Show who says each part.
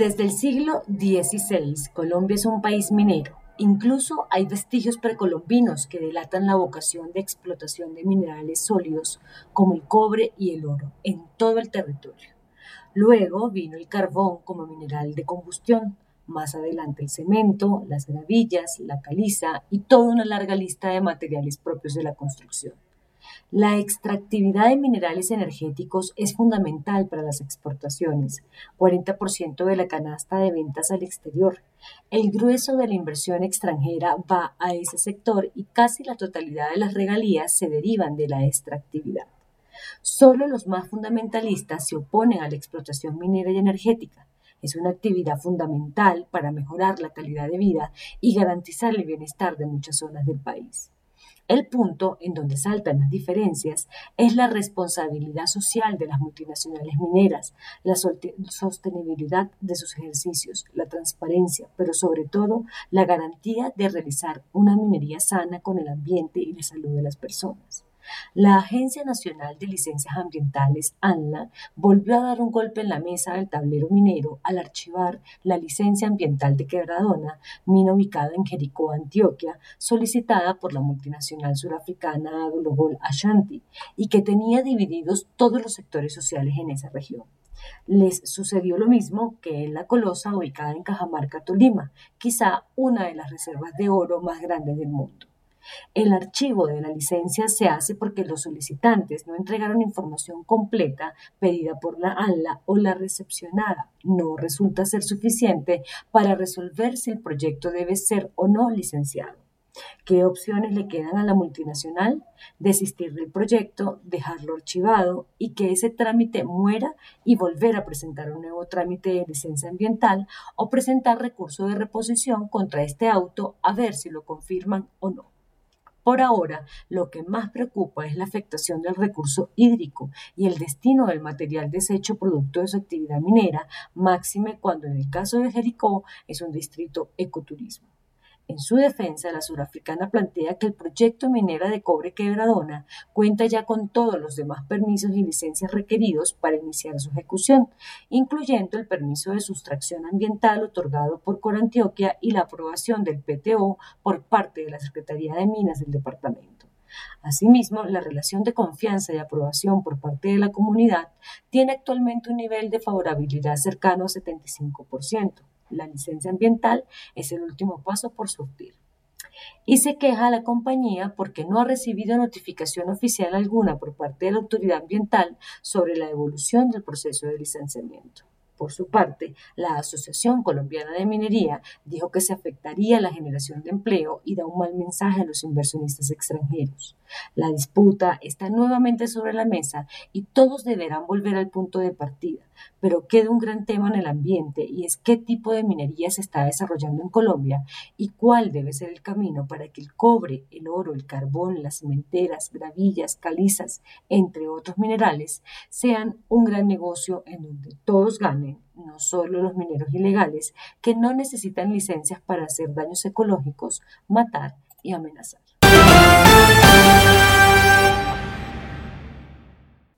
Speaker 1: Desde el siglo XVI, Colombia es un país minero. Incluso hay vestigios precolombinos que delatan la vocación de explotación de minerales sólidos como el cobre y el oro en todo el territorio. Luego vino el carbón como mineral de combustión, más adelante el cemento, las gravillas, la caliza y toda una larga lista de materiales propios de la construcción. La extractividad de minerales energéticos es fundamental para las exportaciones, 40% de la canasta de ventas al exterior. El grueso de la inversión extranjera va a ese sector y casi la totalidad de las regalías se derivan de la extractividad. Solo los más fundamentalistas se oponen a la explotación minera y energética. Es una actividad fundamental para mejorar la calidad de vida y garantizar el bienestar de muchas zonas del país. El punto en donde saltan las diferencias es la responsabilidad social de las multinacionales mineras, la sostenibilidad de sus ejercicios, la transparencia, pero sobre todo la garantía de realizar una minería sana con el ambiente y la salud de las personas. La Agencia Nacional de Licencias Ambientales, ANLA, volvió a dar un golpe en la mesa del tablero minero al archivar la licencia ambiental de Quebradona, mina ubicada en Jericó, Antioquia, solicitada por la multinacional surafricana Global Ashanti y que tenía divididos todos los sectores sociales en esa región. Les sucedió lo mismo que en la Colosa ubicada en Cajamarca, Tolima, quizá una de las reservas de oro más grandes del mundo. El archivo de la licencia se hace porque los solicitantes no entregaron información completa pedida por la ANLA o la recepcionada. No resulta ser suficiente para resolver si el proyecto debe ser o no licenciado. ¿Qué opciones le quedan a la multinacional? Desistir del proyecto, dejarlo archivado y que ese trámite muera y volver a presentar un nuevo trámite de licencia ambiental o presentar recurso de reposición contra este auto a ver si lo confirman o no. Por ahora, lo que más preocupa es la afectación del recurso hídrico y el destino del material desecho producto de su actividad minera, máxime cuando en el caso de Jericó es un distrito ecoturismo. En su defensa, la surafricana plantea que el proyecto minera de cobre quebradona cuenta ya con todos los demás permisos y licencias requeridos para iniciar su ejecución, incluyendo el permiso de sustracción ambiental otorgado por Corantioquia y la aprobación del PTO por parte de la Secretaría de Minas del departamento. Asimismo, la relación de confianza y aprobación por parte de la comunidad tiene actualmente un nivel de favorabilidad cercano a 75% la licencia ambiental es el último paso por surtir. Y se queja a la compañía porque no ha recibido notificación oficial alguna por parte de la autoridad ambiental sobre la evolución del proceso de licenciamiento. Por su parte, la Asociación Colombiana de Minería dijo que se afectaría la generación de empleo y da un mal mensaje a los inversionistas extranjeros. La disputa está nuevamente sobre la mesa y todos deberán volver al punto de partida, pero queda un gran tema en el ambiente y es qué tipo de minería se está desarrollando en Colombia y cuál debe ser el camino para que el cobre, el oro, el carbón, las cementeras, gravillas, calizas, entre otros minerales, sean un gran negocio en donde todos ganen no solo los mineros ilegales, que no necesitan licencias para hacer daños ecológicos, matar y amenazar.